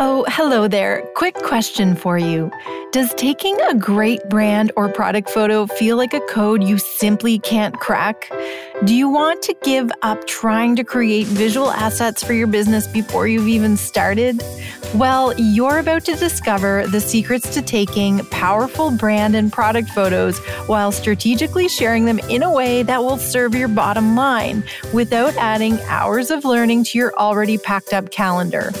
Oh, hello there. Quick question for you. Does taking a great brand or product photo feel like a code you simply can't crack? Do you want to give up trying to create visual assets for your business before you've even started? Well, you're about to discover the secrets to taking powerful brand and product photos while strategically sharing them in a way that will serve your bottom line without adding hours of learning to your already packed up calendar.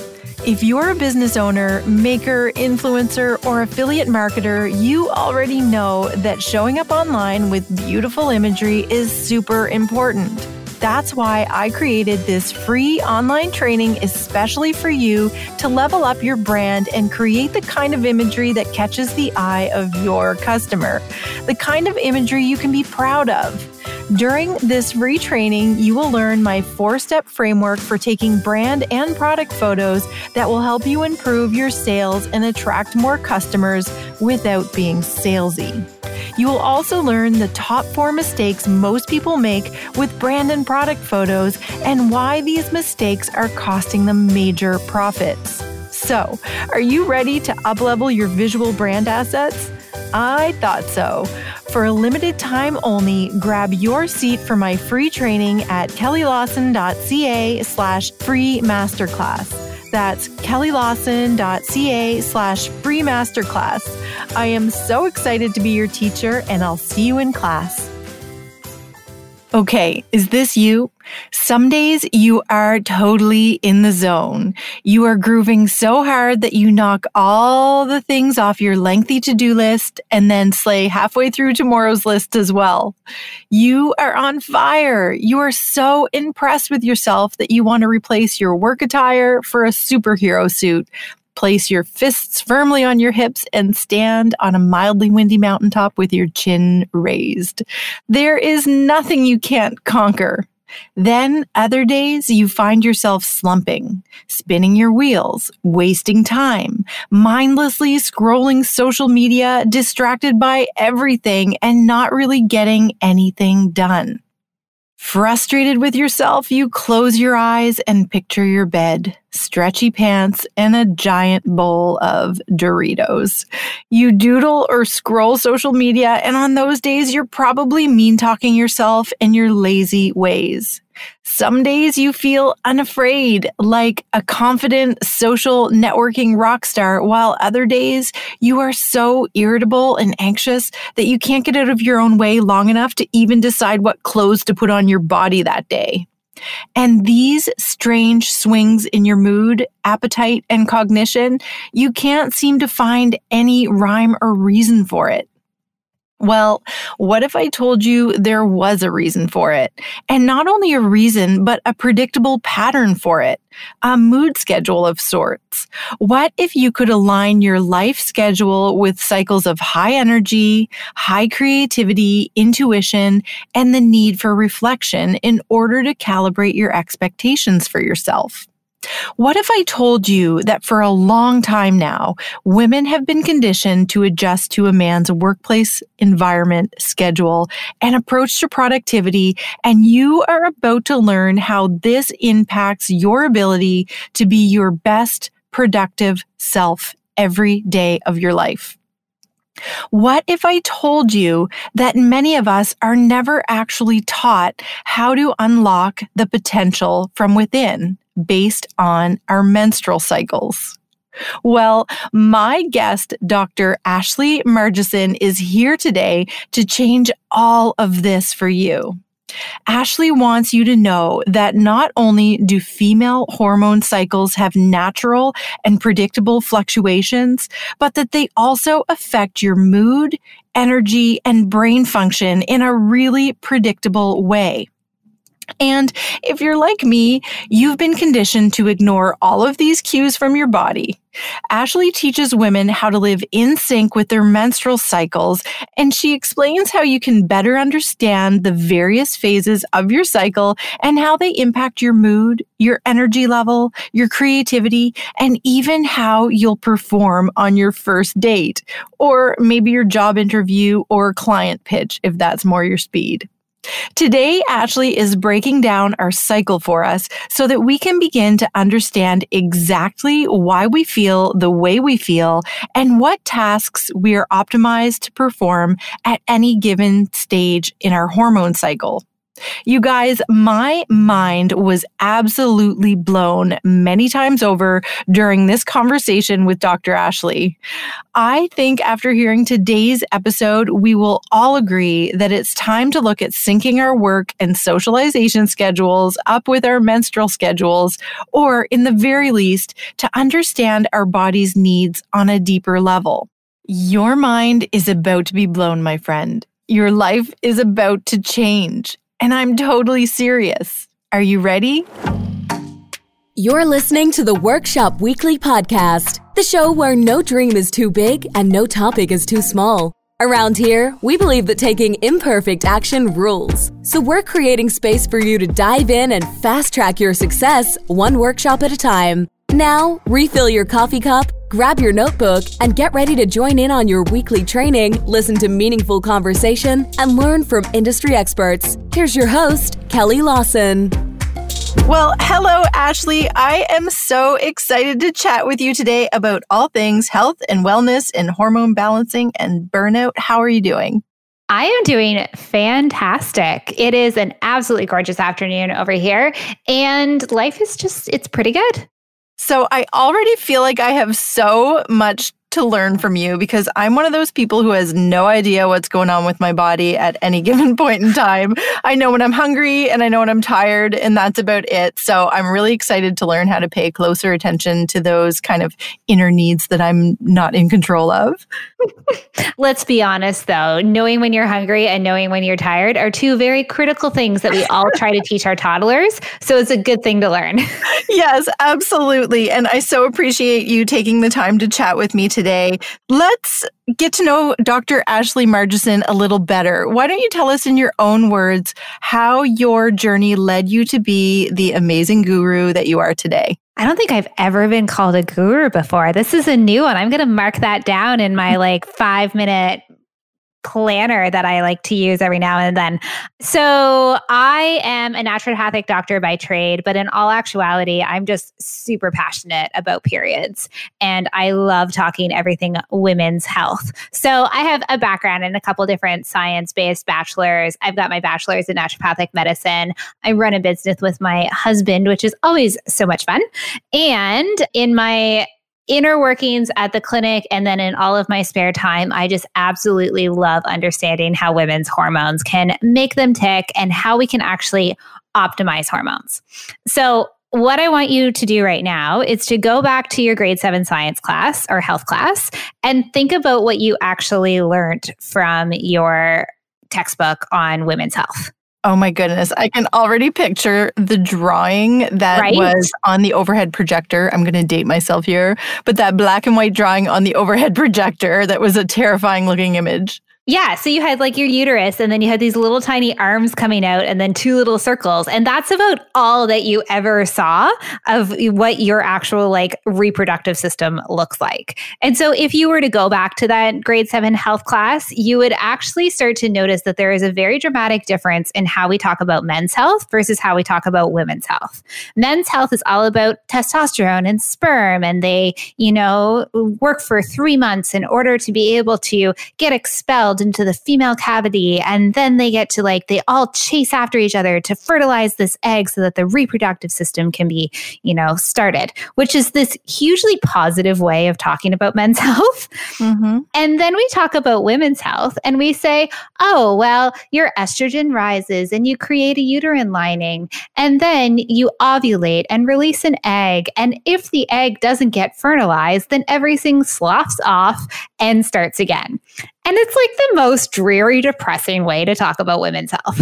If you're a business owner, maker, influencer, or affiliate marketer, you already know that showing up online with beautiful imagery is super important. That's why I created this free online training especially for you to level up your brand and create the kind of imagery that catches the eye of your customer, the kind of imagery you can be proud of. During this retraining, you will learn my four step framework for taking brand and product photos that will help you improve your sales and attract more customers without being salesy. You will also learn the top four mistakes most people make with brand and product photos and why these mistakes are costing them major profits. So, are you ready to uplevel your visual brand assets? I thought so. For a limited time only, grab your seat for my free training at kellylawson.ca slash free masterclass. That's kellylawson.ca slash free masterclass. I am so excited to be your teacher, and I'll see you in class. Okay, is this you? Some days you are totally in the zone. You are grooving so hard that you knock all the things off your lengthy to do list and then slay halfway through tomorrow's list as well. You are on fire. You are so impressed with yourself that you want to replace your work attire for a superhero suit Place your fists firmly on your hips and stand on a mildly windy mountaintop with your chin raised. There is nothing you can't conquer. Then other days you find yourself slumping, spinning your wheels, wasting time, mindlessly scrolling social media, distracted by everything and not really getting anything done. Frustrated with yourself, you close your eyes and picture your bed, stretchy pants, and a giant bowl of Doritos. You doodle or scroll social media, and on those days, you're probably mean talking yourself in your lazy ways. Some days you feel unafraid, like a confident social networking rock star, while other days you are so irritable and anxious that you can't get out of your own way long enough to even decide what clothes to put on your body that day. And these strange swings in your mood, appetite, and cognition, you can't seem to find any rhyme or reason for it. Well, what if I told you there was a reason for it? And not only a reason, but a predictable pattern for it, a mood schedule of sorts. What if you could align your life schedule with cycles of high energy, high creativity, intuition, and the need for reflection in order to calibrate your expectations for yourself? What if I told you that for a long time now, women have been conditioned to adjust to a man's workplace environment, schedule, and approach to productivity, and you are about to learn how this impacts your ability to be your best productive self every day of your life? What if I told you that many of us are never actually taught how to unlock the potential from within? Based on our menstrual cycles. Well, my guest, Dr. Ashley Margeson, is here today to change all of this for you. Ashley wants you to know that not only do female hormone cycles have natural and predictable fluctuations, but that they also affect your mood, energy, and brain function in a really predictable way. And if you're like me, you've been conditioned to ignore all of these cues from your body. Ashley teaches women how to live in sync with their menstrual cycles, and she explains how you can better understand the various phases of your cycle and how they impact your mood, your energy level, your creativity, and even how you'll perform on your first date, or maybe your job interview or client pitch if that's more your speed. Today, Ashley is breaking down our cycle for us so that we can begin to understand exactly why we feel the way we feel and what tasks we are optimized to perform at any given stage in our hormone cycle. You guys, my mind was absolutely blown many times over during this conversation with Dr. Ashley. I think after hearing today's episode, we will all agree that it's time to look at syncing our work and socialization schedules up with our menstrual schedules, or in the very least, to understand our body's needs on a deeper level. Your mind is about to be blown, my friend. Your life is about to change. And I'm totally serious. Are you ready? You're listening to the Workshop Weekly Podcast, the show where no dream is too big and no topic is too small. Around here, we believe that taking imperfect action rules. So we're creating space for you to dive in and fast track your success one workshop at a time. Now, refill your coffee cup, grab your notebook, and get ready to join in on your weekly training, listen to meaningful conversation, and learn from industry experts. Here's your host, Kelly Lawson. Well, hello, Ashley. I am so excited to chat with you today about all things health and wellness and hormone balancing and burnout. How are you doing? I am doing fantastic. It is an absolutely gorgeous afternoon over here, and life is just, it's pretty good. So I already feel like I have so much to learn from you because I'm one of those people who has no idea what's going on with my body at any given point in time. I know when I'm hungry and I know when I'm tired, and that's about it. So I'm really excited to learn how to pay closer attention to those kind of inner needs that I'm not in control of. Let's be honest though, knowing when you're hungry and knowing when you're tired are two very critical things that we all try to teach our toddlers. So it's a good thing to learn. yes, absolutely. And I so appreciate you taking the time to chat with me today today. Let's get to know Dr. Ashley Margeson a little better. Why don't you tell us in your own words how your journey led you to be the amazing guru that you are today? I don't think I've ever been called a guru before. This is a new one. I'm going to mark that down in my like five minute planner that I like to use every now and then. So I am a naturopathic doctor by trade, but in all actuality, I'm just super passionate about periods and I love talking everything women's health. So I have a background in a couple different science based bachelors. I've got my bachelor's in naturopathic medicine. I run a business with my husband, which is always so much fun. And in my inner workings at the clinic and then in all of my spare time, I just absolutely love understanding how women's hormones can make them tick and how we can actually optimize hormones. So, what I want you to do right now is to go back to your grade seven science class or health class and think about what you actually learned from your textbook on women's health. Oh my goodness. I can already picture the drawing that right? was on the overhead projector. I'm going to date myself here, but that black and white drawing on the overhead projector that was a terrifying looking image. Yeah. So you had like your uterus, and then you had these little tiny arms coming out, and then two little circles. And that's about all that you ever saw of what your actual like reproductive system looks like. And so if you were to go back to that grade seven health class, you would actually start to notice that there is a very dramatic difference in how we talk about men's health versus how we talk about women's health. Men's health is all about testosterone and sperm, and they, you know, work for three months in order to be able to get expelled into the female cavity. And then they get to like, they all chase after each other to fertilize this egg so that the reproductive system can be, you know, started, which is this hugely positive way of talking about men's health. Mm-hmm. And then we talk about women's health and we say, oh, well, your estrogen rises and you create a uterine lining. And then you ovulate and release an egg. And if the egg doesn't get fertilized, then everything sloughs off and starts again. And it's like the most dreary, depressing way to talk about women's health.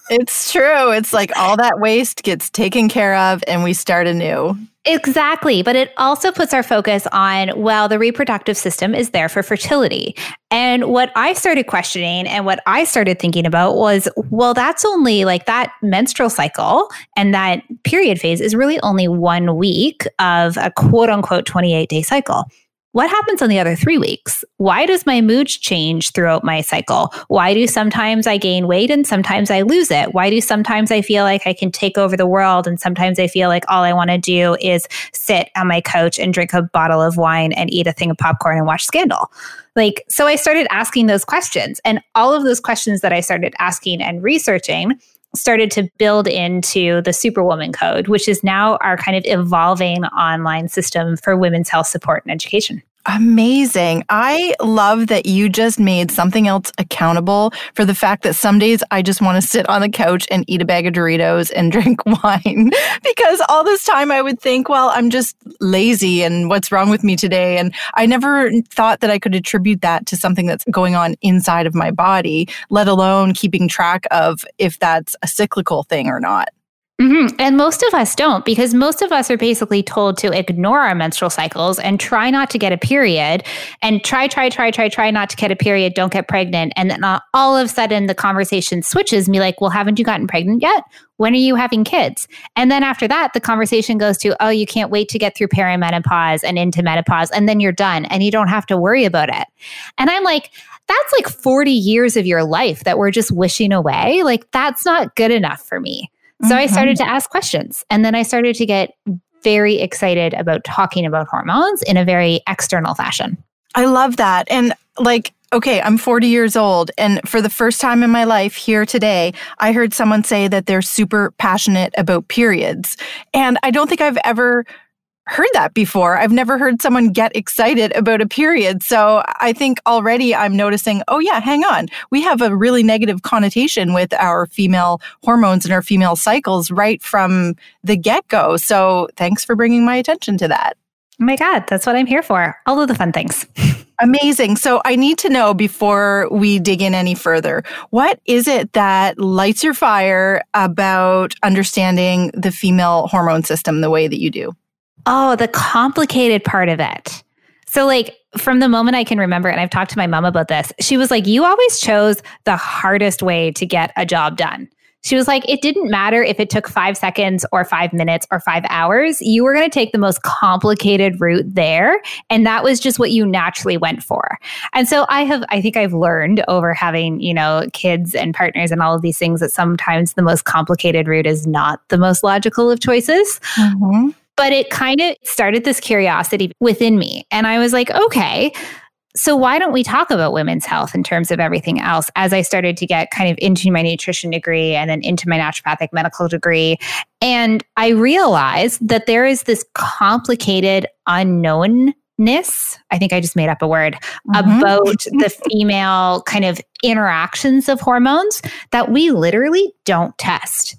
it's true. It's like all that waste gets taken care of and we start anew. Exactly. But it also puts our focus on, well, the reproductive system is there for fertility. And what I started questioning and what I started thinking about was, well, that's only like that menstrual cycle and that period phase is really only one week of a quote unquote 28 day cycle. What happens on the other three weeks? Why does my mood change throughout my cycle? Why do sometimes I gain weight and sometimes I lose it? Why do sometimes I feel like I can take over the world and sometimes I feel like all I want to do is sit on my couch and drink a bottle of wine and eat a thing of popcorn and watch Scandal? Like, so I started asking those questions. And all of those questions that I started asking and researching started to build into the Superwoman Code, which is now our kind of evolving online system for women's health support and education. Amazing. I love that you just made something else accountable for the fact that some days I just want to sit on the couch and eat a bag of Doritos and drink wine. because all this time I would think, well, I'm just lazy and what's wrong with me today? And I never thought that I could attribute that to something that's going on inside of my body, let alone keeping track of if that's a cyclical thing or not. Mm-hmm. And most of us don't because most of us are basically told to ignore our menstrual cycles and try not to get a period and try, try, try, try, try not to get a period, don't get pregnant. And then all of a sudden the conversation switches me like, well, haven't you gotten pregnant yet? When are you having kids? And then after that, the conversation goes to, oh, you can't wait to get through perimenopause and into menopause. And then you're done and you don't have to worry about it. And I'm like, that's like 40 years of your life that we're just wishing away. Like, that's not good enough for me. So mm-hmm. I started to ask questions and then I started to get very excited about talking about hormones in a very external fashion. I love that. And like, okay, I'm 40 years old. And for the first time in my life here today, I heard someone say that they're super passionate about periods. And I don't think I've ever heard that before. I've never heard someone get excited about a period. So I think already I'm noticing, oh, yeah, hang on. We have a really negative connotation with our female hormones and our female cycles right from the get go. So thanks for bringing my attention to that. Oh my God, that's what I'm here for. All of the fun things. Amazing. So I need to know before we dig in any further, what is it that lights your fire about understanding the female hormone system the way that you do? Oh, the complicated part of it. So, like, from the moment I can remember, and I've talked to my mom about this, she was like, You always chose the hardest way to get a job done. She was like, It didn't matter if it took five seconds or five minutes or five hours. You were going to take the most complicated route there. And that was just what you naturally went for. And so I have, I think I've learned over having, you know, kids and partners and all of these things that sometimes the most complicated route is not the most logical of choices. Mm-hmm. But it kind of started this curiosity within me. And I was like, okay, so why don't we talk about women's health in terms of everything else as i started to get kind of into my nutrition degree and then into my naturopathic medical degree and i realized that there is this complicated unknownness i think i just made up a word mm-hmm. about the female kind of interactions of hormones that we literally don't test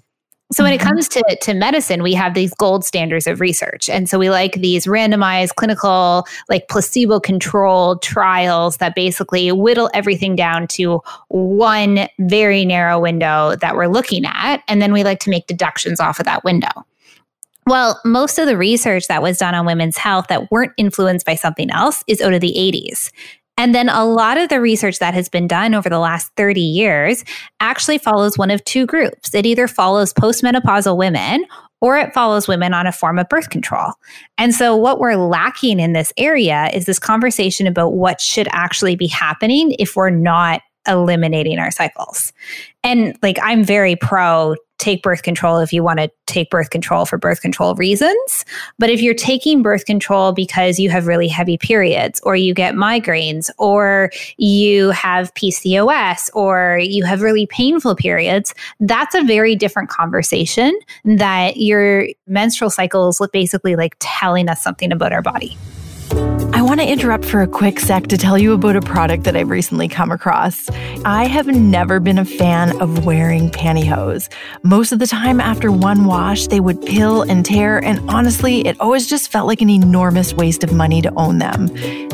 so when it mm-hmm. comes to, to medicine, we have these gold standards of research. And so we like these randomized clinical, like placebo controlled trials that basically whittle everything down to one very narrow window that we're looking at. And then we like to make deductions off of that window. Well, most of the research that was done on women's health that weren't influenced by something else is out of the 80s. And then a lot of the research that has been done over the last 30 years actually follows one of two groups. It either follows postmenopausal women or it follows women on a form of birth control. And so, what we're lacking in this area is this conversation about what should actually be happening if we're not eliminating our cycles. And like, I'm very pro take birth control if you want to take birth control for birth control reasons. But if you're taking birth control because you have really heavy periods, or you get migraines, or you have PCOS, or you have really painful periods, that's a very different conversation that your menstrual cycles look basically like telling us something about our body. I want to interrupt for a quick sec to tell you about a product that I've recently come across. I have never been a fan of wearing pantyhose. Most of the time, after one wash, they would pill and tear, and honestly, it always just felt like an enormous waste of money to own them.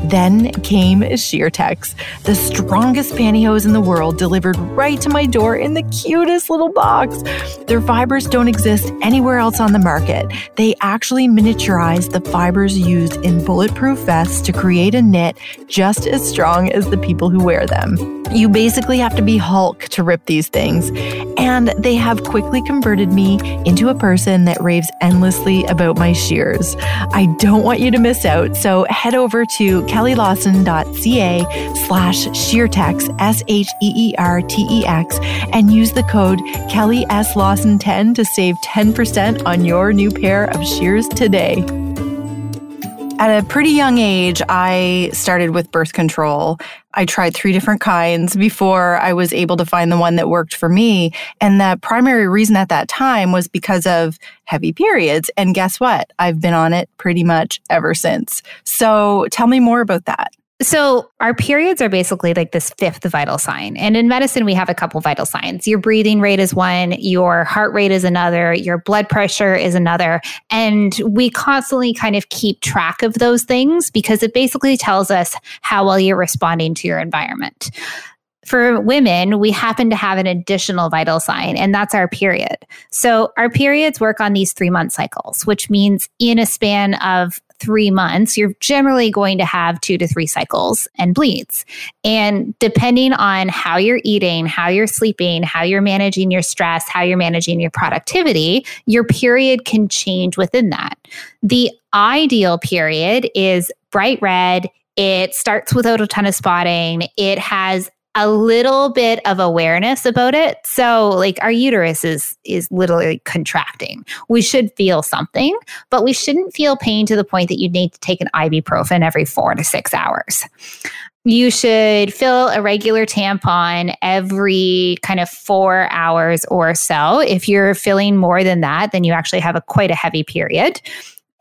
Then came Sheertex, the strongest pantyhose in the world, delivered right to my door in the cutest little box. Their fibers don't exist anywhere else on the market. They actually miniaturize the fibers used in bulletproof vests to create a knit just as strong as the people who wear them. You basically have to be Hulk to rip these things. and they have quickly converted me into a person that raves endlessly about my sheers. I don't want you to miss out, so head over to kellylawson.ca slash sheertex, S-H-E-E-R-T-E-X, and use the code Kelly S. Lawson 10 to save 10% on your new pair of sheers today. At a pretty young age, I started with birth control. I tried three different kinds before I was able to find the one that worked for me. And the primary reason at that time was because of heavy periods. And guess what? I've been on it pretty much ever since. So tell me more about that. So, our periods are basically like this fifth vital sign. And in medicine, we have a couple vital signs. Your breathing rate is one, your heart rate is another, your blood pressure is another. And we constantly kind of keep track of those things because it basically tells us how well you're responding to your environment for women, we happen to have an additional vital sign, and that's our period. So, our periods work on these three month cycles, which means in a span of three months, you're generally going to have two to three cycles and bleeds. And depending on how you're eating, how you're sleeping, how you're managing your stress, how you're managing your productivity, your period can change within that. The ideal period is bright red. It starts without a ton of spotting. It has a little bit of awareness about it. So like our uterus is is literally contracting. We should feel something, but we shouldn't feel pain to the point that you need to take an ibuprofen every 4 to 6 hours. You should fill a regular tampon every kind of 4 hours or so. If you're feeling more than that, then you actually have a quite a heavy period.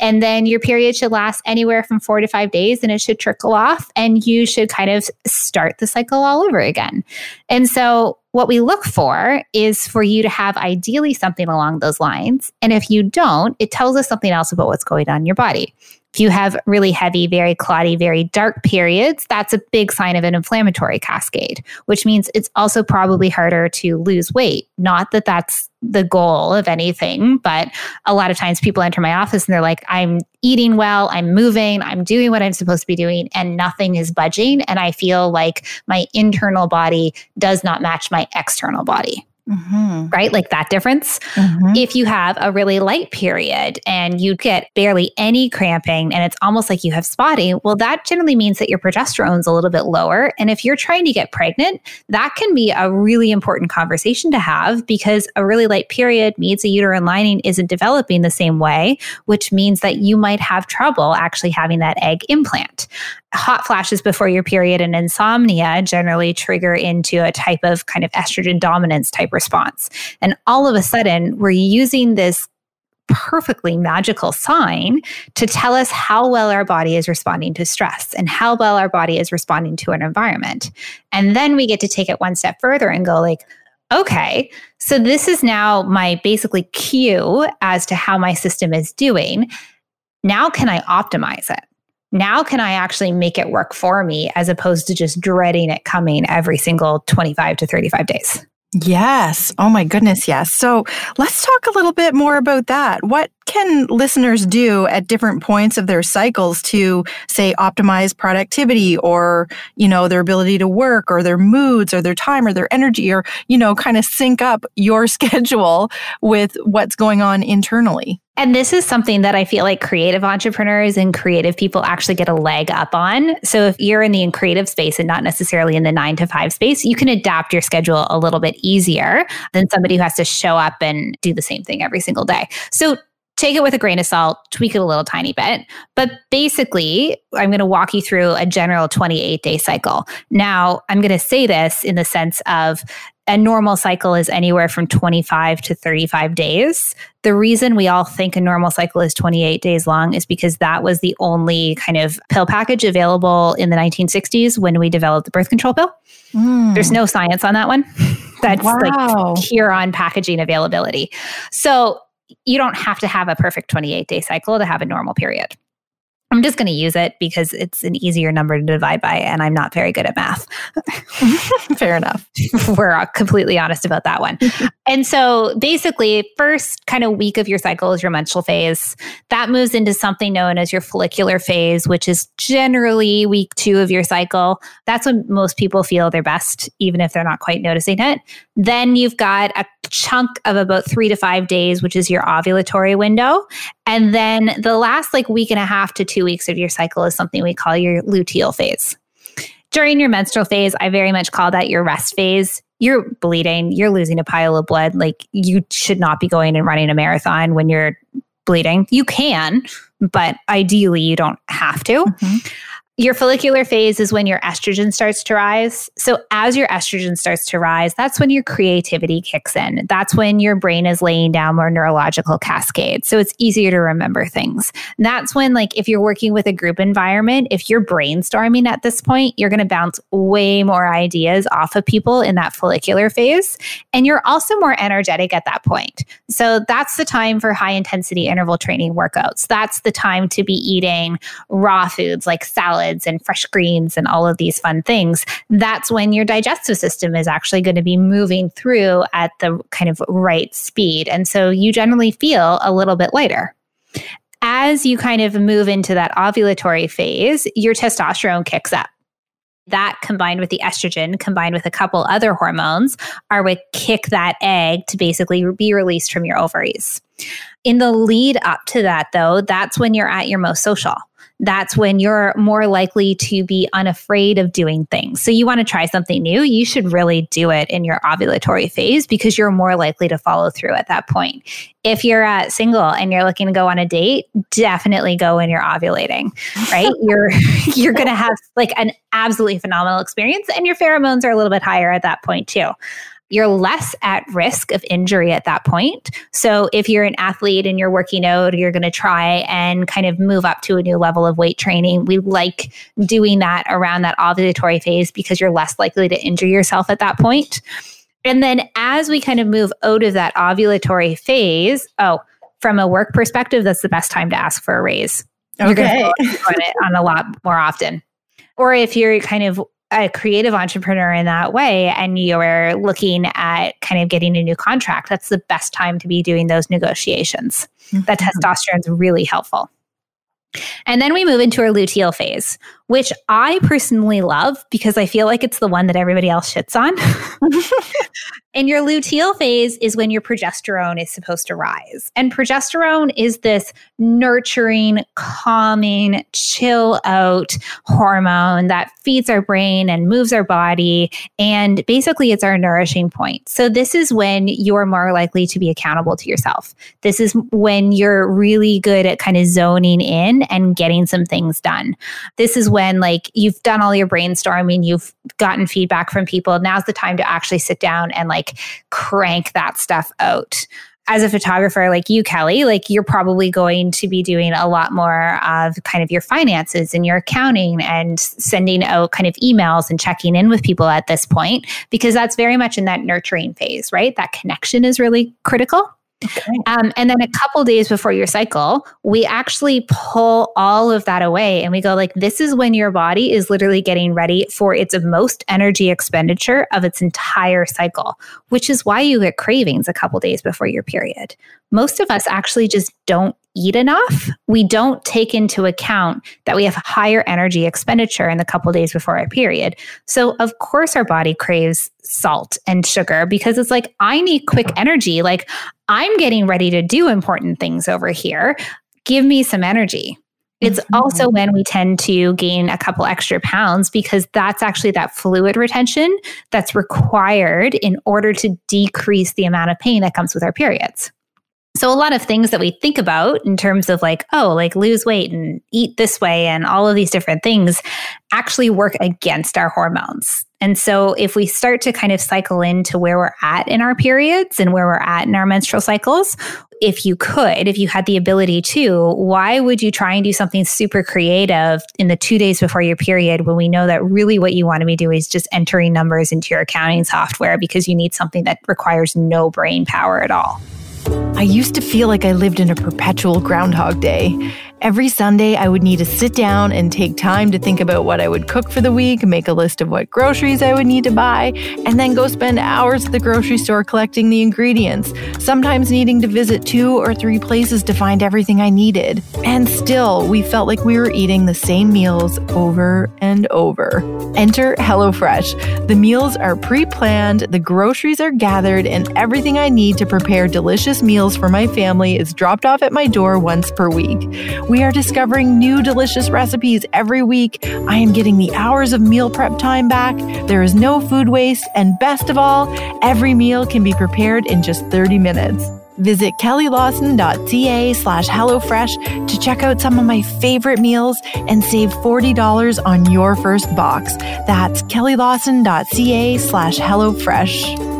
And then your period should last anywhere from four to five days and it should trickle off and you should kind of start the cycle all over again. And so, what we look for is for you to have ideally something along those lines. And if you don't, it tells us something else about what's going on in your body. If you have really heavy, very clotty, very dark periods, that's a big sign of an inflammatory cascade, which means it's also probably harder to lose weight. Not that that's the goal of anything, but a lot of times people enter my office and they're like, I'm eating well, I'm moving, I'm doing what I'm supposed to be doing, and nothing is budging. And I feel like my internal body does not match my external body. Mm-hmm. Right? Like that difference. Mm-hmm. If you have a really light period and you get barely any cramping and it's almost like you have spotting, well, that generally means that your progesterone's a little bit lower. And if you're trying to get pregnant, that can be a really important conversation to have because a really light period means the uterine lining isn't developing the same way, which means that you might have trouble actually having that egg implant hot flashes before your period and insomnia generally trigger into a type of kind of estrogen dominance type response. And all of a sudden, we're using this perfectly magical sign to tell us how well our body is responding to stress and how well our body is responding to an environment. And then we get to take it one step further and go like, okay, so this is now my basically cue as to how my system is doing. Now can I optimize it? Now can I actually make it work for me as opposed to just dreading it coming every single 25 to 35 days? Yes. Oh my goodness. Yes. So let's talk a little bit more about that. What can listeners do at different points of their cycles to say optimize productivity or, you know, their ability to work or their moods or their time or their energy or, you know, kind of sync up your schedule with what's going on internally? And this is something that I feel like creative entrepreneurs and creative people actually get a leg up on. So if you're in the creative space and not necessarily in the nine to five space, you can adapt your schedule a little bit easier than somebody who has to show up and do the same thing every single day. So take it with a grain of salt, tweak it a little tiny bit. But basically, I'm going to walk you through a general 28 day cycle. Now, I'm going to say this in the sense of a normal cycle is anywhere from 25 to 35 days. The reason we all think a normal cycle is 28 days long is because that was the only kind of pill package available in the 1960s when we developed the birth control pill. Mm. There's no science on that one. That's wow. like here on packaging availability. So you don't have to have a perfect 28 day cycle to have a normal period. I'm just going to use it because it's an easier number to divide by, and I'm not very good at math. Fair enough. We're uh, completely honest about that one. and so, basically, first kind of week of your cycle is your menstrual phase. That moves into something known as your follicular phase, which is generally week two of your cycle. That's when most people feel their best, even if they're not quite noticing it. Then you've got a chunk of about three to five days, which is your ovulatory window. And then the last like week and a half to two weeks of your cycle is something we call your luteal phase. During your menstrual phase, I very much call that your rest phase. You're bleeding, you're losing a pile of blood. Like you should not be going and running a marathon when you're bleeding. You can, but ideally you don't have to. Mm-hmm. Your follicular phase is when your estrogen starts to rise. So, as your estrogen starts to rise, that's when your creativity kicks in. That's when your brain is laying down more neurological cascades. So, it's easier to remember things. And that's when, like, if you're working with a group environment, if you're brainstorming at this point, you're going to bounce way more ideas off of people in that follicular phase. And you're also more energetic at that point. So, that's the time for high intensity interval training workouts. That's the time to be eating raw foods like salad salads and fresh greens and all of these fun things, that's when your digestive system is actually going to be moving through at the kind of right speed. And so you generally feel a little bit lighter. As you kind of move into that ovulatory phase, your testosterone kicks up. That combined with the estrogen, combined with a couple other hormones, are what kick that egg to basically be released from your ovaries. In the lead up to that, though, that's when you're at your most social that's when you're more likely to be unafraid of doing things. So you want to try something new, you should really do it in your ovulatory phase because you're more likely to follow through at that point. If you're uh, single and you're looking to go on a date, definitely go when you're ovulating, right? you're you're going to have like an absolutely phenomenal experience and your pheromones are a little bit higher at that point too you're less at risk of injury at that point. So if you're an athlete and you're working out, you're going to try and kind of move up to a new level of weight training. We like doing that around that ovulatory phase because you're less likely to injure yourself at that point. And then as we kind of move out of that ovulatory phase, oh, from a work perspective, that's the best time to ask for a raise. Okay. You're going to on it on a lot more often. Or if you're kind of a creative entrepreneur in that way and you're looking at kind of getting a new contract, that's the best time to be doing those negotiations. Mm-hmm. That testosterone is really helpful. And then we move into our luteal phase, which I personally love because I feel like it's the one that everybody else shits on. and your luteal phase is when your progesterone is supposed to rise. And progesterone is this nurturing, calming, chill out hormone that feeds our brain and moves our body. And basically, it's our nourishing point. So, this is when you're more likely to be accountable to yourself. This is when you're really good at kind of zoning in and getting some things done. This is when like you've done all your brainstorming, you've gotten feedback from people. Now's the time to actually sit down and like crank that stuff out as a photographer like you, Kelly, like you're probably going to be doing a lot more of kind of your finances and your accounting and sending out kind of emails and checking in with people at this point, because that's very much in that nurturing phase, right? That connection is really critical. Okay. Um, and then a couple days before your cycle, we actually pull all of that away and we go like, this is when your body is literally getting ready for its most energy expenditure of its entire cycle, which is why you get cravings a couple days before your period. Most of us actually just don't eat enough, we don't take into account that we have higher energy expenditure in the couple days before our period. So, of course, our body craves salt and sugar because it's like, I need quick energy. Like, I'm getting ready to do important things over here. Give me some energy. It's mm-hmm. also when we tend to gain a couple extra pounds because that's actually that fluid retention that's required in order to decrease the amount of pain that comes with our periods. So, a lot of things that we think about in terms of like, oh, like lose weight and eat this way and all of these different things actually work against our hormones. And so, if we start to kind of cycle into where we're at in our periods and where we're at in our menstrual cycles, if you could, if you had the ability to, why would you try and do something super creative in the two days before your period when we know that really what you want to be doing is just entering numbers into your accounting software because you need something that requires no brain power at all? I used to feel like I lived in a perpetual Groundhog Day. Every Sunday, I would need to sit down and take time to think about what I would cook for the week, make a list of what groceries I would need to buy, and then go spend hours at the grocery store collecting the ingredients, sometimes needing to visit two or three places to find everything I needed. And still, we felt like we were eating the same meals over and over. Enter HelloFresh. The meals are pre planned, the groceries are gathered, and everything I need to prepare delicious meals for my family is dropped off at my door once per week. We are discovering new delicious recipes every week. I am getting the hours of meal prep time back. There is no food waste. And best of all, every meal can be prepared in just 30 minutes. Visit kellylawson.ca slash HelloFresh to check out some of my favorite meals and save $40 on your first box. That's kellylawson.ca slash HelloFresh.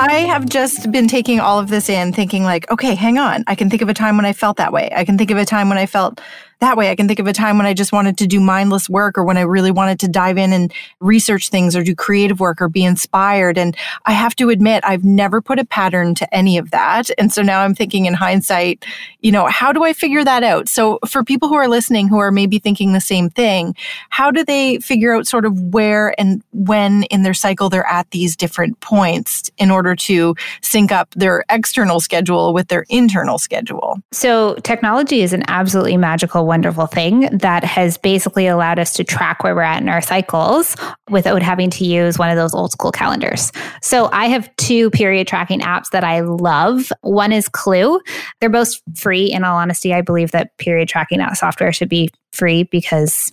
I have just been taking all of this in, thinking, like, okay, hang on. I can think of a time when I felt that way. I can think of a time when I felt that way. I can think of a time when I just wanted to do mindless work or when I really wanted to dive in and research things or do creative work or be inspired. And I have to admit, I've never put a pattern to any of that. And so now I'm thinking in hindsight, you know, how do I figure that out? So for people who are listening who are maybe thinking the same thing, how do they figure out sort of where and when in their cycle they're at these different points in order to sync up their external schedule with their internal schedule? So technology is an absolutely magical wonderful thing that has basically allowed us to track where we're at in our cycles without having to use one of those old school calendars. So I have two period tracking apps that I love. One is Clue. They're both free. In all honesty, I believe that period tracking software should be free because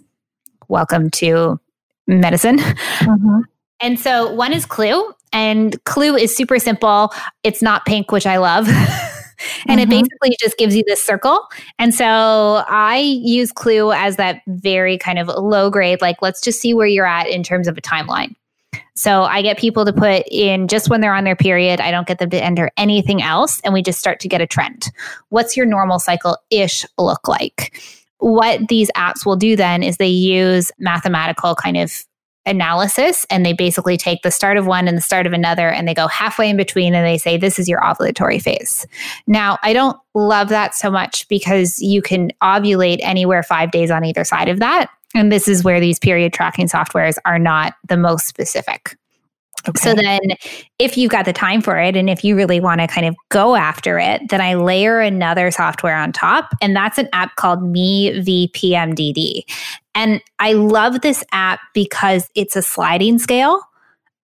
welcome to medicine. Mm-hmm. And so one is Clue, and Clue is super simple. It's not pink, which I love. and mm-hmm. it basically just gives you this circle. And so I use Clue as that very kind of low grade, like, let's just see where you're at in terms of a timeline. So I get people to put in just when they're on their period. I don't get them to enter anything else. And we just start to get a trend. What's your normal cycle ish look like? What these apps will do then is they use mathematical kind of analysis and they basically take the start of one and the start of another and they go halfway in between and they say this is your ovulatory phase. Now, I don't love that so much because you can ovulate anywhere 5 days on either side of that and this is where these period tracking softwares are not the most specific. Okay. So then, if you've got the time for it, and if you really want to kind of go after it, then I layer another software on top, and that's an app called Me v PMDD. And I love this app because it's a sliding scale.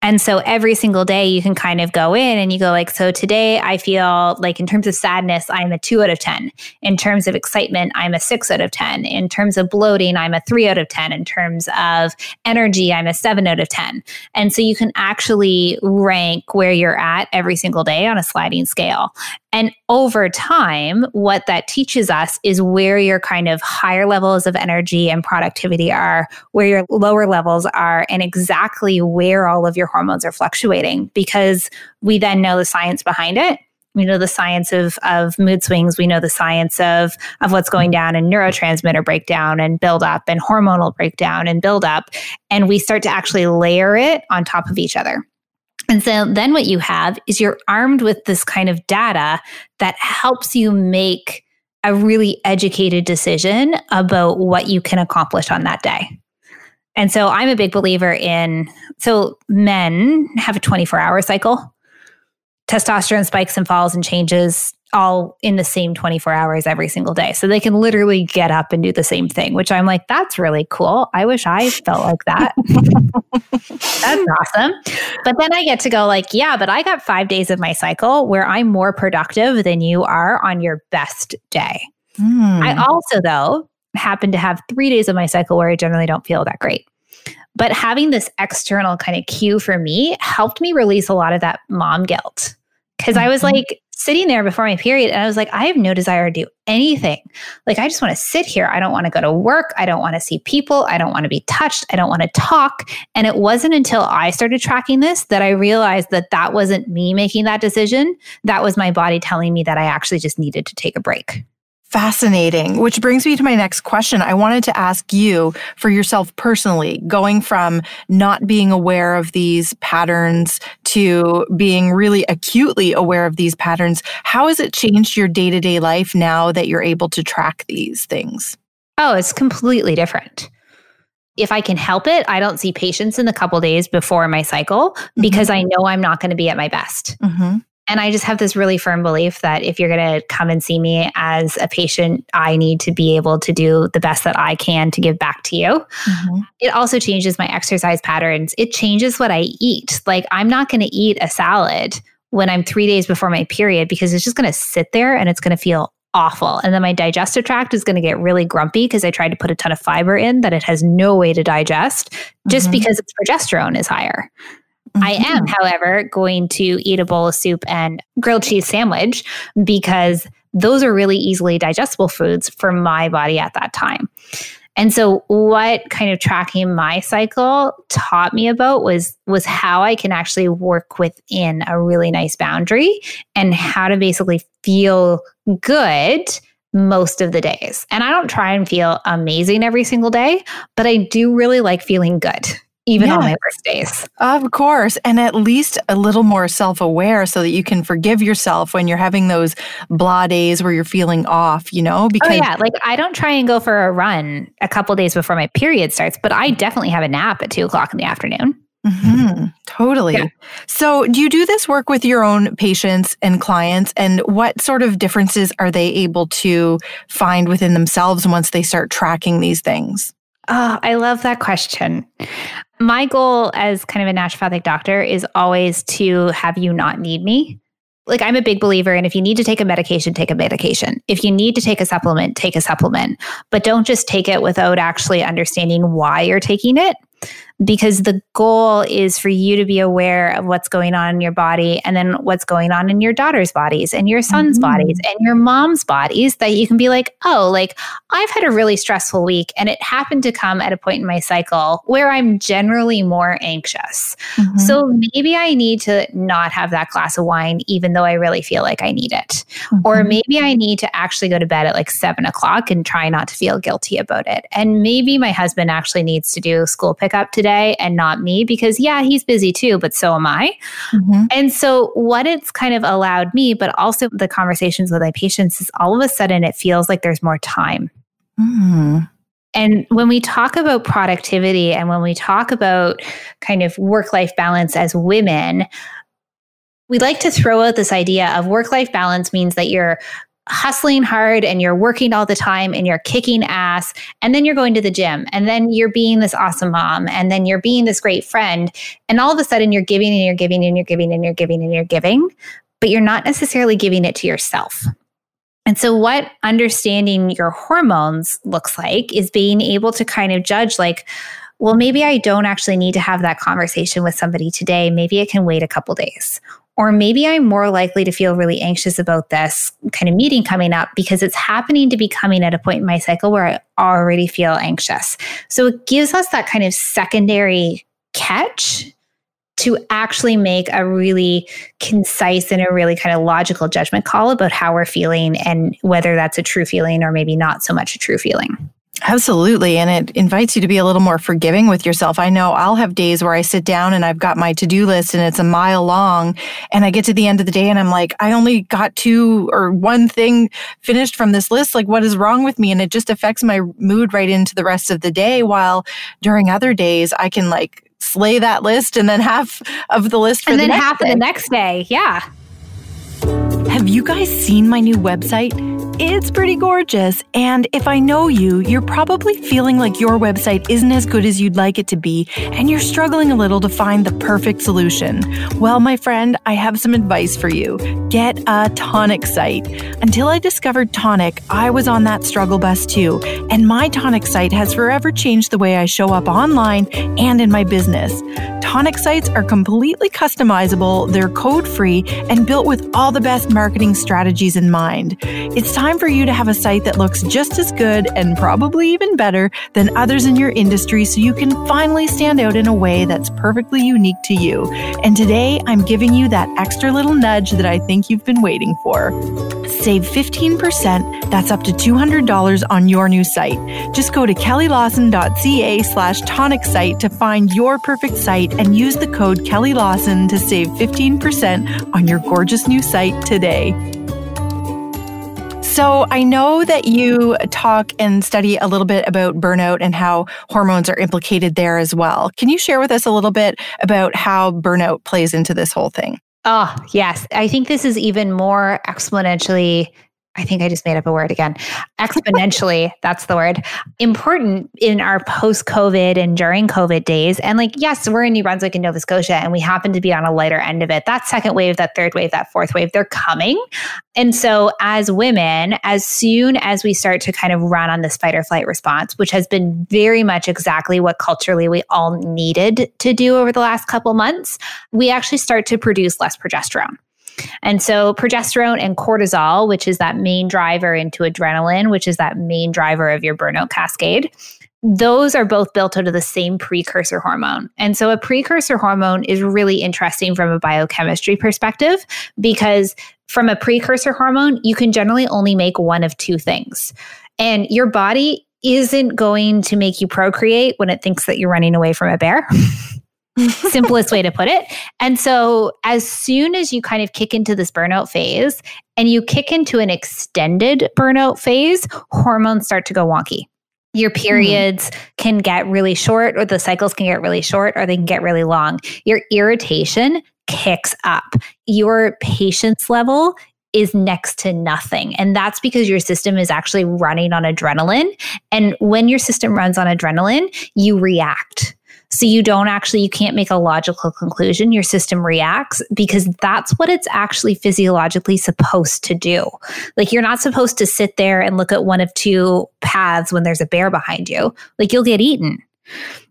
And so every single day you can kind of go in and you go like, so today I feel like in terms of sadness, I'm a two out of 10. In terms of excitement, I'm a six out of 10. In terms of bloating, I'm a three out of 10. In terms of energy, I'm a seven out of 10. And so you can actually rank where you're at every single day on a sliding scale. And over time, what that teaches us is where your kind of higher levels of energy and productivity are, where your lower levels are, and exactly where all of your hormones are fluctuating because we then know the science behind it. We know the science of, of mood swings. We know the science of, of what's going down in neurotransmitter breakdown and buildup and hormonal breakdown and buildup. And we start to actually layer it on top of each other. And so then what you have is you're armed with this kind of data that helps you make a really educated decision about what you can accomplish on that day. And so I'm a big believer in so men have a 24 hour cycle. Testosterone spikes and falls and changes all in the same 24 hours every single day. So they can literally get up and do the same thing, which I'm like, that's really cool. I wish I felt like that. that's awesome. But then I get to go like, yeah, but I got 5 days of my cycle where I'm more productive than you are on your best day. Mm. I also though happen to have 3 days of my cycle where I generally don't feel that great. But having this external kind of cue for me helped me release a lot of that mom guilt. Cause I was mm-hmm. like, sitting there before my period and I was like, I have no desire to do anything. Like, I just want to sit here. I don't want to go to work. I don't want to see people. I don't want to be touched. I don't want to talk. And it wasn't until I started tracking this that I realized that that wasn't me making that decision. That was my body telling me that I actually just needed to take a break. Fascinating. Which brings me to my next question. I wanted to ask you for yourself personally, going from not being aware of these patterns to being really acutely aware of these patterns. How has it changed your day to day life now that you're able to track these things? Oh, it's completely different. If I can help it, I don't see patients in the couple days before my cycle because mm-hmm. I know I'm not going to be at my best. Mm-hmm. And I just have this really firm belief that if you're going to come and see me as a patient, I need to be able to do the best that I can to give back to you. Mm-hmm. It also changes my exercise patterns. It changes what I eat. Like, I'm not going to eat a salad when I'm three days before my period because it's just going to sit there and it's going to feel awful. And then my digestive tract is going to get really grumpy because I tried to put a ton of fiber in that it has no way to digest just mm-hmm. because its progesterone is higher. Mm-hmm. I am, however, going to eat a bowl of soup and grilled cheese sandwich because those are really easily digestible foods for my body at that time. And so what kind of tracking my cycle taught me about was was how I can actually work within a really nice boundary and how to basically feel good most of the days. And I don't try and feel amazing every single day, but I do really like feeling good even yes, on my worst days. Of course. And at least a little more self aware so that you can forgive yourself when you're having those blah days where you're feeling off, you know? Oh, because oh, yeah. Like I don't try and go for a run a couple days before my period starts, but I definitely have a nap at two o'clock in the afternoon. Mm-hmm. Totally. Yeah. So, do you do this work with your own patients and clients? And what sort of differences are they able to find within themselves once they start tracking these things? Oh, I love that question. My goal as kind of a naturopathic doctor is always to have you not need me. Like, I'm a big believer in if you need to take a medication, take a medication. If you need to take a supplement, take a supplement, but don't just take it without actually understanding why you're taking it because the goal is for you to be aware of what's going on in your body and then what's going on in your daughter's bodies and your son's mm-hmm. bodies and your mom's bodies that you can be like, oh, like I've had a really stressful week and it happened to come at a point in my cycle where I'm generally more anxious. Mm-hmm. So maybe I need to not have that glass of wine, even though I really feel like I need it. Mm-hmm. Or maybe I need to actually go to bed at like seven o'clock and try not to feel guilty about it. And maybe my husband actually needs to do school pickup today today and not me because, yeah, he's busy too, but so am I. Mm-hmm. And so, what it's kind of allowed me, but also the conversations with my patients, is all of a sudden it feels like there's more time. Mm-hmm. And when we talk about productivity and when we talk about kind of work life balance as women, we like to throw out this idea of work life balance means that you're hustling hard and you're working all the time and you're kicking ass and then you're going to the gym and then you're being this awesome mom and then you're being this great friend and all of a sudden you're giving and you're giving and you're giving and you're giving and you're giving but you're not necessarily giving it to yourself. And so what understanding your hormones looks like is being able to kind of judge like well maybe i don't actually need to have that conversation with somebody today. Maybe it can wait a couple days or maybe I'm more likely to feel really anxious about this kind of meeting coming up because it's happening to be coming at a point in my cycle where I already feel anxious. So it gives us that kind of secondary catch to actually make a really concise and a really kind of logical judgment call about how we're feeling and whether that's a true feeling or maybe not so much a true feeling. Absolutely. And it invites you to be a little more forgiving with yourself. I know I'll have days where I sit down and I've got my to do list and it's a mile long. And I get to the end of the day and I'm like, I only got two or one thing finished from this list. Like, what is wrong with me? And it just affects my mood right into the rest of the day. While during other days, I can like slay that list and then half of the list and then the half day. the next day. Yeah. Have you guys seen my new website? It's pretty gorgeous, and if I know you, you're probably feeling like your website isn't as good as you'd like it to be, and you're struggling a little to find the perfect solution. Well, my friend, I have some advice for you. Get a Tonic site. Until I discovered Tonic, I was on that struggle bus too, and my Tonic site has forever changed the way I show up online and in my business. Tonic sites are completely customizable, they're code free, and built with all the best marketing strategies in mind. It's time for you to have a site that looks just as good and probably even better than others in your industry so you can finally stand out in a way that's perfectly unique to you. And today, I'm giving you that extra little nudge that I think you've been waiting for. Save 15%, that's up to $200 on your new site. Just go to kellylawson.ca slash tonic site to find your perfect site and use the code Kelly Lawson to save 15% on your gorgeous new site today. So, I know that you talk and study a little bit about burnout and how hormones are implicated there as well. Can you share with us a little bit about how burnout plays into this whole thing? Oh, yes. I think this is even more exponentially I think I just made up a word again. Exponentially, that's the word. Important in our post COVID and during COVID days. And like, yes, we're in New Brunswick and Nova Scotia, and we happen to be on a lighter end of it. That second wave, that third wave, that fourth wave, they're coming. And so, as women, as soon as we start to kind of run on this fight or flight response, which has been very much exactly what culturally we all needed to do over the last couple months, we actually start to produce less progesterone. And so progesterone and cortisol, which is that main driver into adrenaline, which is that main driver of your burnout cascade, those are both built out of the same precursor hormone. And so a precursor hormone is really interesting from a biochemistry perspective because from a precursor hormone, you can generally only make one of two things. And your body isn't going to make you procreate when it thinks that you're running away from a bear. simplest way to put it. And so, as soon as you kind of kick into this burnout phase and you kick into an extended burnout phase, hormones start to go wonky. Your hmm. periods mm. can get really short, or the cycles can get really short, or they can get really long. Your irritation kicks up. Your patience level is next to nothing. And that's because your system is actually running on adrenaline. And when your system runs on adrenaline, you react so you don't actually, you can't make a logical conclusion. Your system reacts because that's what it's actually physiologically supposed to do. Like you're not supposed to sit there and look at one of two paths when there's a bear behind you. Like you'll get eaten.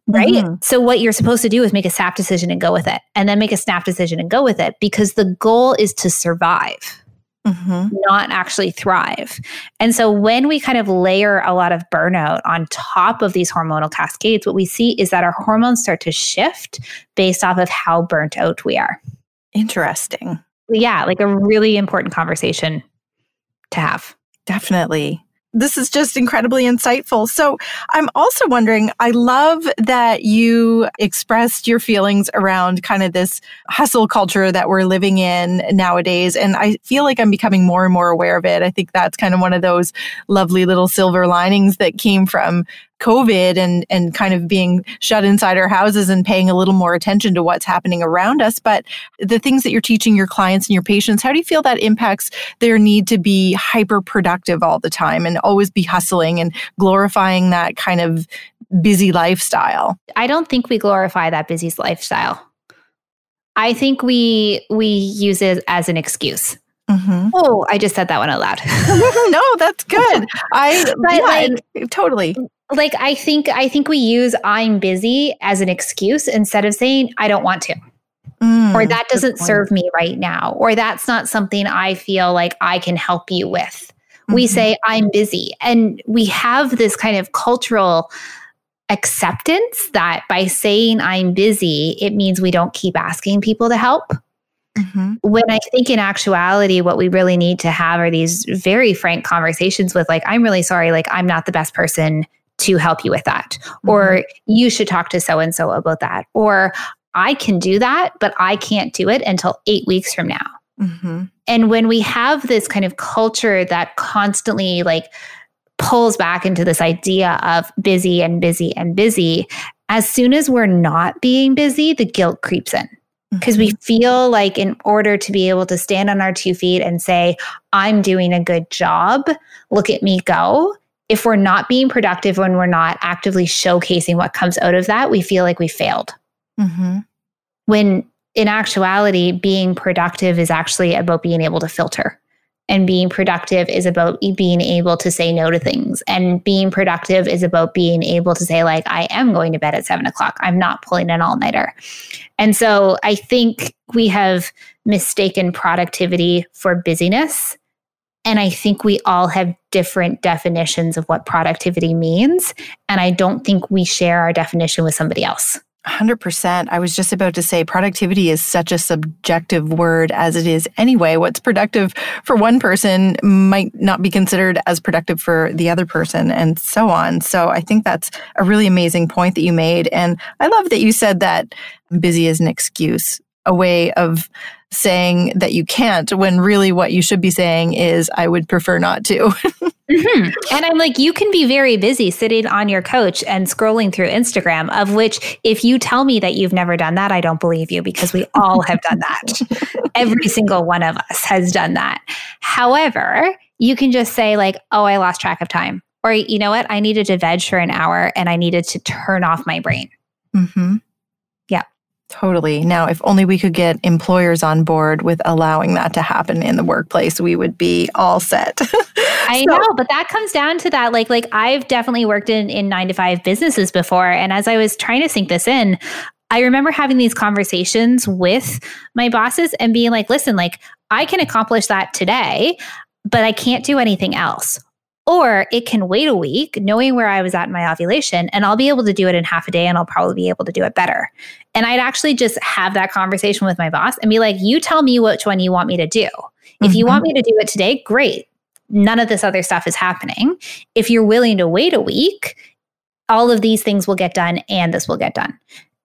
Right. Mm-hmm. So, what you're supposed to do is make a snap decision and go with it, and then make a snap decision and go with it because the goal is to survive mm-hmm. not actually thrive. And so when we kind of layer a lot of burnout on top of these hormonal cascades, what we see is that our hormones start to shift based off of how burnt out we are. Interesting. Yeah, like a really important conversation to have. Definitely. This is just incredibly insightful. So I'm also wondering, I love that you expressed your feelings around kind of this hustle culture that we're living in nowadays. And I feel like I'm becoming more and more aware of it. I think that's kind of one of those lovely little silver linings that came from COVID and, and kind of being shut inside our houses and paying a little more attention to what's happening around us. But the things that you're teaching your clients and your patients, how do you feel that impacts their need to be hyper productive all the time and always be hustling and glorifying that kind of busy lifestyle? I don't think we glorify that busy lifestyle. I think we we use it as an excuse. Mm-hmm. Oh, I just said that one out loud. no, that's good. I but yeah, like, totally like i think i think we use i'm busy as an excuse instead of saying i don't want to. Mm, or that doesn't serve me right now. Or that's not something i feel like i can help you with. Mm-hmm. we say i'm busy. And we have this kind of cultural acceptance that by saying i'm busy it means we don't keep asking people to help. Mm-hmm. When I think in actuality, what we really need to have are these very frank conversations with, like, I'm really sorry, like, I'm not the best person to help you with that. Mm-hmm. Or you should talk to so and so about that. Or I can do that, but I can't do it until eight weeks from now. Mm-hmm. And when we have this kind of culture that constantly like pulls back into this idea of busy and busy and busy, as soon as we're not being busy, the guilt creeps in because we mm-hmm. feel like in order to be able to stand on our two feet and say i'm doing a good job look at me go if we're not being productive when we're not actively showcasing what comes out of that, we feel like we failed. Mm-hmm. When in actuality, being productive is actually about being able to filter And being productive is about being able to say no to things. And being productive is about being able to say, like, I am going to bed at seven o'clock. I'm not pulling an all nighter. And so I think we have mistaken productivity for busyness. And I think we all have different definitions of what productivity means. And I don't think we share our definition with somebody else. 100%. I was just about to say productivity is such a subjective word as it is anyway. What's productive for one person might not be considered as productive for the other person, and so on. So I think that's a really amazing point that you made. And I love that you said that busy is an excuse, a way of saying that you can't when really what you should be saying is, I would prefer not to. mm-hmm. And I'm like, you can be very busy sitting on your couch and scrolling through Instagram, of which, if you tell me that you've never done that, I don't believe you because we all have done that. Every single one of us has done that. However, you can just say, like, oh, I lost track of time. Or, you know what? I needed to veg for an hour and I needed to turn off my brain. Mm-hmm. Totally. Now, if only we could get employers on board with allowing that to happen in the workplace, we would be all set. I know, but that comes down to that. Like, like I've definitely worked in in nine to five businesses before, and as I was trying to sink this in, I remember having these conversations with my bosses and being like, "Listen, like I can accomplish that today, but I can't do anything else." Or it can wait a week, knowing where I was at in my ovulation, and I'll be able to do it in half a day and I'll probably be able to do it better. And I'd actually just have that conversation with my boss and be like, you tell me which one you want me to do. If mm-hmm. you want me to do it today, great. None of this other stuff is happening. If you're willing to wait a week, all of these things will get done and this will get done.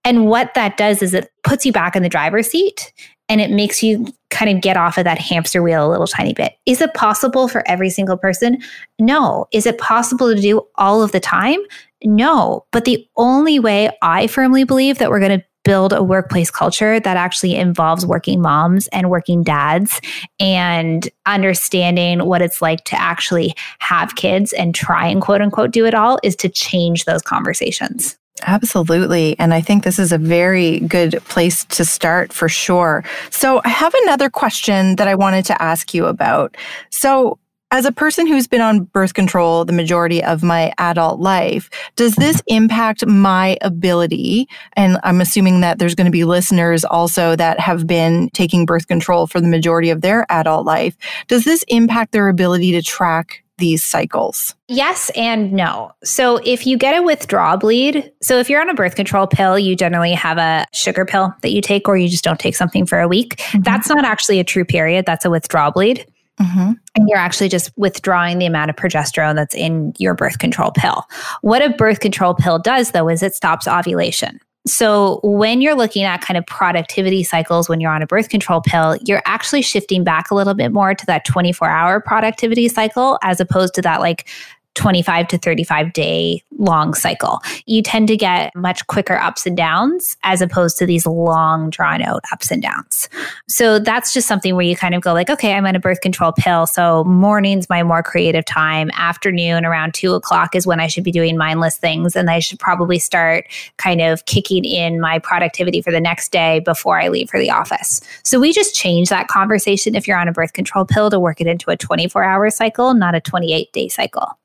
And what that does is it puts you back in the driver's seat and it makes you kind of get off of that hamster wheel a little tiny bit. Is it possible for every single person? No. Is it possible to do all of the time? No. But the only way I firmly believe that we're going to build a workplace culture that actually involves working moms and working dads and understanding what it's like to actually have kids and try and quote unquote do it all is to change those conversations. Absolutely. And I think this is a very good place to start for sure. So, I have another question that I wanted to ask you about. So, as a person who's been on birth control the majority of my adult life, does this impact my ability? And I'm assuming that there's going to be listeners also that have been taking birth control for the majority of their adult life. Does this impact their ability to track these cycles? Yes and no. So, if you get a withdrawal bleed, so if you're on a birth control pill, you generally have a sugar pill that you take, or you just don't take something for a week. Mm-hmm. That's not actually a true period, that's a withdrawal bleed. Mm-hmm. And you're actually just withdrawing the amount of progesterone that's in your birth control pill. What a birth control pill does, though, is it stops ovulation. So, when you're looking at kind of productivity cycles when you're on a birth control pill, you're actually shifting back a little bit more to that 24 hour productivity cycle as opposed to that like 25 to 35 day long cycle. You tend to get much quicker ups and downs as opposed to these long drawn out ups and downs. So that's just something where you kind of go like, okay, I'm on a birth control pill. So morning's my more creative time. Afternoon around two o'clock is when I should be doing mindless things. And I should probably start kind of kicking in my productivity for the next day before I leave for the office. So we just change that conversation if you're on a birth control pill to work it into a 24 hour cycle, not a 28 day cycle.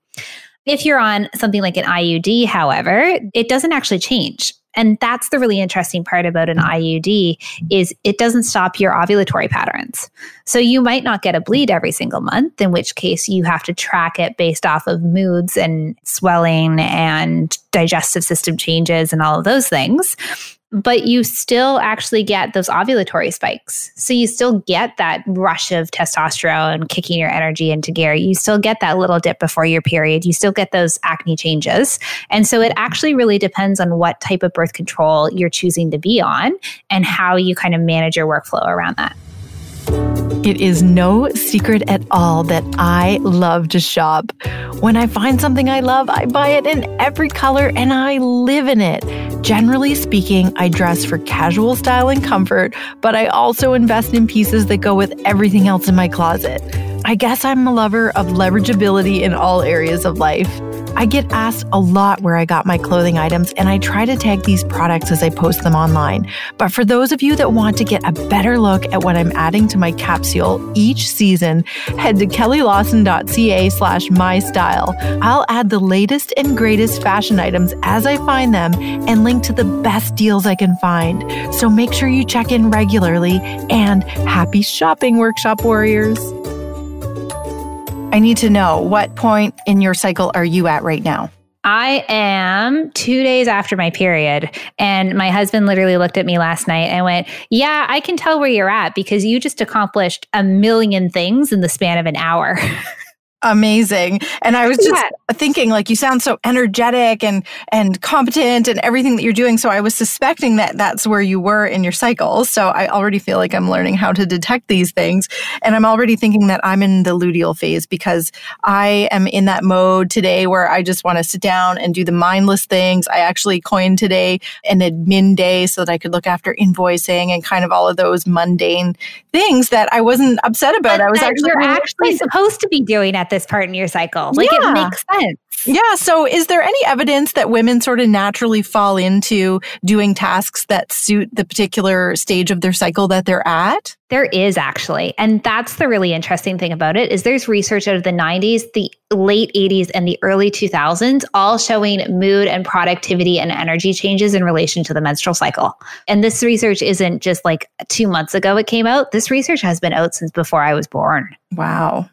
If you're on something like an IUD, however, it doesn't actually change. And that's the really interesting part about an IUD is it doesn't stop your ovulatory patterns. So you might not get a bleed every single month, in which case you have to track it based off of moods and swelling and digestive system changes and all of those things but you still actually get those ovulatory spikes. So you still get that rush of testosterone kicking your energy into gear. You still get that little dip before your period. You still get those acne changes. And so it actually really depends on what type of birth control you're choosing to be on and how you kind of manage your workflow around that. It is no secret at all that I love to shop. When I find something I love, I buy it in every color and I live in it. Generally speaking, I dress for casual style and comfort, but I also invest in pieces that go with everything else in my closet. I guess I'm a lover of leverageability in all areas of life. I get asked a lot where I got my clothing items, and I try to tag these products as I post them online. But for those of you that want to get a better look at what I'm adding to my capsule each season, head to kellylawson.ca slash mystyle. I'll add the latest and greatest fashion items as I find them and link to the best deals I can find. So make sure you check in regularly and happy shopping, workshop warriors. I need to know what point in your cycle are you at right now? I am two days after my period. And my husband literally looked at me last night and went, Yeah, I can tell where you're at because you just accomplished a million things in the span of an hour. amazing. And i was just yeah. thinking like you sound so energetic and and competent and everything that you're doing. So i was suspecting that that's where you were in your cycle so i already feel like i'm learning how to detect these things. And i'm already thinking that i'm in the luteal phase because i am in that mode today where i just want to sit down and do the mindless things. I actually coined today an admin day so that i could look after invoicing and kind of all of those mundane things that i wasn't upset about. But i was actually you're actually supposed to be doing at this part in your cycle. Like yeah. it makes sense. Yeah. So, is there any evidence that women sort of naturally fall into doing tasks that suit the particular stage of their cycle that they're at? There is actually. And that's the really interesting thing about it is there's research out of the 90s, the late 80s and the early 2000s all showing mood and productivity and energy changes in relation to the menstrual cycle. And this research isn't just like 2 months ago it came out. This research has been out since before I was born. Wow.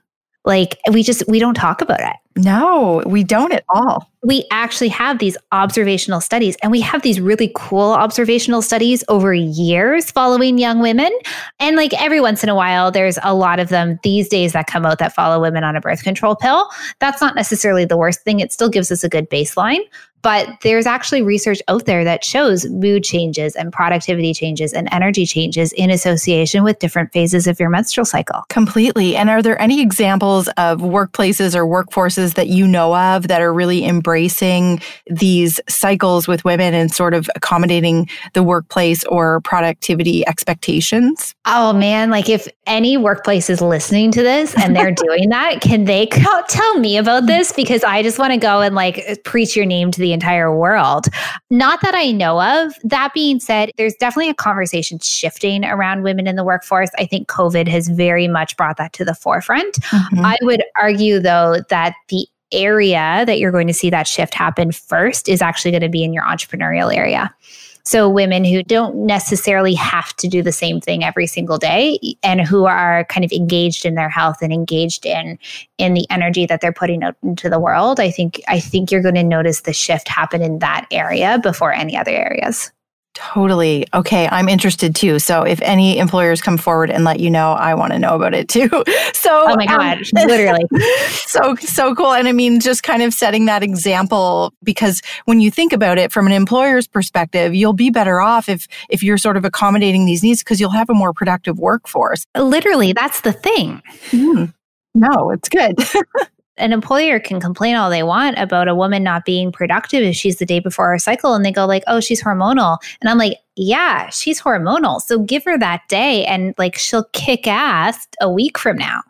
Like we just we don't talk about it. No, we don't at all. We actually have these observational studies and we have these really cool observational studies over years following young women. And like every once in a while, there's a lot of them these days that come out that follow women on a birth control pill. That's not necessarily the worst thing. It still gives us a good baseline. But there's actually research out there that shows mood changes and productivity changes and energy changes in association with different phases of your menstrual cycle. Completely. And are there any examples of workplaces or workforces that you know of that are really embracing these cycles with women and sort of accommodating the workplace or productivity expectations? Oh man, like if any workplace is listening to this and they're doing that, can they tell me about this? Because I just want to go and like preach your name to the entire world. Not that I know of. That being said, there's definitely a conversation shifting around women in the workforce. I think COVID has very much brought that to the forefront. Mm-hmm. I would argue, though, that the area that you're going to see that shift happen first is actually going to be in your entrepreneurial area. So, women who don't necessarily have to do the same thing every single day and who are kind of engaged in their health and engaged in in the energy that they're putting out into the world. I think I think you're going to notice the shift happen in that area before any other areas. Totally. Okay, I'm interested too. So if any employers come forward and let you know, I want to know about it too. So Oh my um, god, um, literally. so so cool. And I mean just kind of setting that example because when you think about it from an employer's perspective, you'll be better off if if you're sort of accommodating these needs because you'll have a more productive workforce. Literally, that's the thing. Mm. No, it's good. an employer can complain all they want about a woman not being productive if she's the day before her cycle and they go like oh she's hormonal and i'm like yeah she's hormonal so give her that day and like she'll kick ass a week from now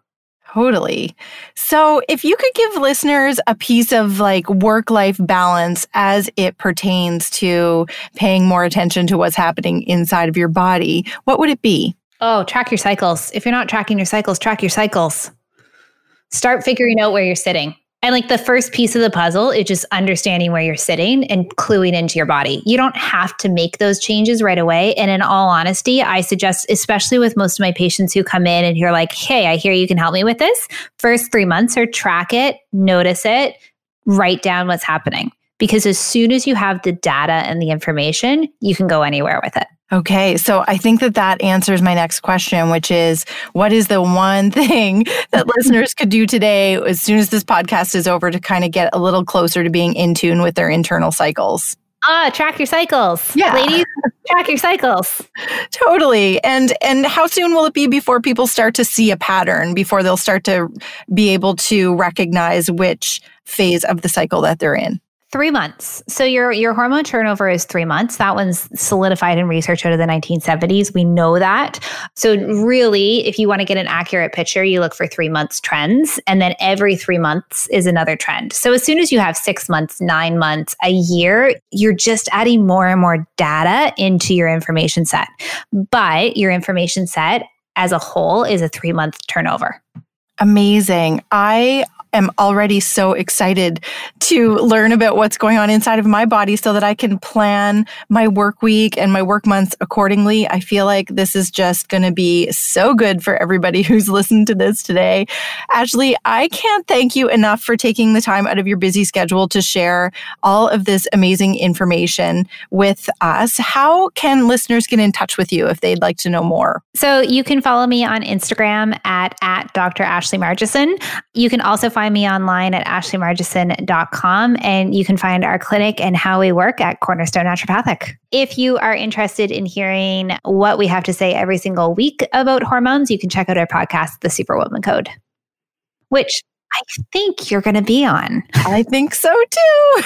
Totally. So, if you could give listeners a piece of like work life balance as it pertains to paying more attention to what's happening inside of your body, what would it be? Oh, track your cycles. If you're not tracking your cycles, track your cycles start figuring out where you're sitting. And like the first piece of the puzzle is just understanding where you're sitting and cluing into your body. You don't have to make those changes right away. And in all honesty, I suggest, especially with most of my patients who come in and you're like, hey, I hear you can help me with this. First three months or track it, notice it, write down what's happening. Because as soon as you have the data and the information, you can go anywhere with it. Okay, so I think that that answers my next question, which is what is the one thing that listeners could do today as soon as this podcast is over to kind of get a little closer to being in tune with their internal cycles? Ah, track your cycles. Yeah. Ladies, track your cycles. Totally. And and how soon will it be before people start to see a pattern, before they'll start to be able to recognize which phase of the cycle that they're in? Three months. So your your hormone turnover is three months. That one's solidified in research out of the 1970s. We know that. So really, if you want to get an accurate picture, you look for three months trends, and then every three months is another trend. So as soon as you have six months, nine months, a year, you're just adding more and more data into your information set. But your information set as a whole is a three month turnover. Amazing. I am already so excited to learn about what's going on inside of my body so that I can plan my work week and my work months accordingly. I feel like this is just going to be so good for everybody who's listened to this today. Ashley, I can't thank you enough for taking the time out of your busy schedule to share all of this amazing information with us. How can listeners get in touch with you if they'd like to know more? So you can follow me on Instagram at, at Dr. Ashley Margeson. You can also find me online at ashleymargeson.com and you can find our clinic and how we work at Cornerstone Naturopathic. If you are interested in hearing what we have to say every single week about hormones, you can check out our podcast, The Superwoman Code, which I think you're going to be on. I think so too.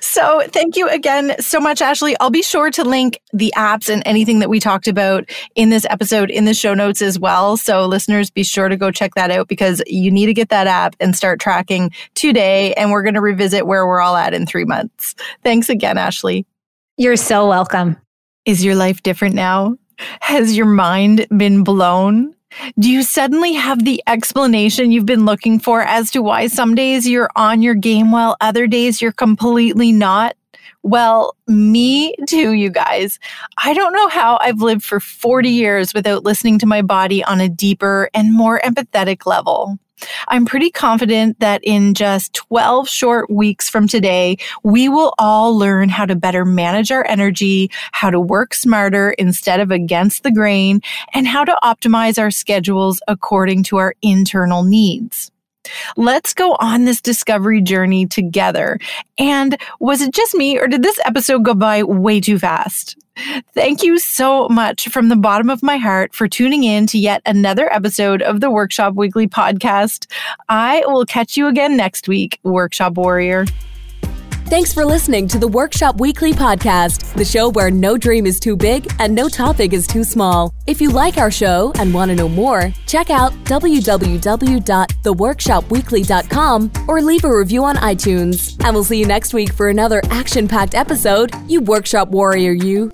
so, thank you again so much, Ashley. I'll be sure to link the apps and anything that we talked about in this episode in the show notes as well. So, listeners, be sure to go check that out because you need to get that app and start tracking today. And we're going to revisit where we're all at in three months. Thanks again, Ashley. You're so welcome. Is your life different now? Has your mind been blown? Do you suddenly have the explanation you've been looking for as to why some days you're on your game while other days you're completely not? Well, me too, you guys. I don't know how I've lived for 40 years without listening to my body on a deeper and more empathetic level. I'm pretty confident that in just 12 short weeks from today, we will all learn how to better manage our energy, how to work smarter instead of against the grain, and how to optimize our schedules according to our internal needs. Let's go on this discovery journey together. And was it just me, or did this episode go by way too fast? Thank you so much from the bottom of my heart for tuning in to yet another episode of the Workshop Weekly podcast. I will catch you again next week, Workshop Warrior. Thanks for listening to the Workshop Weekly podcast, the show where no dream is too big and no topic is too small. If you like our show and want to know more, check out www.theworkshopweekly.com or leave a review on iTunes. And we'll see you next week for another action packed episode. You Workshop Warrior, you.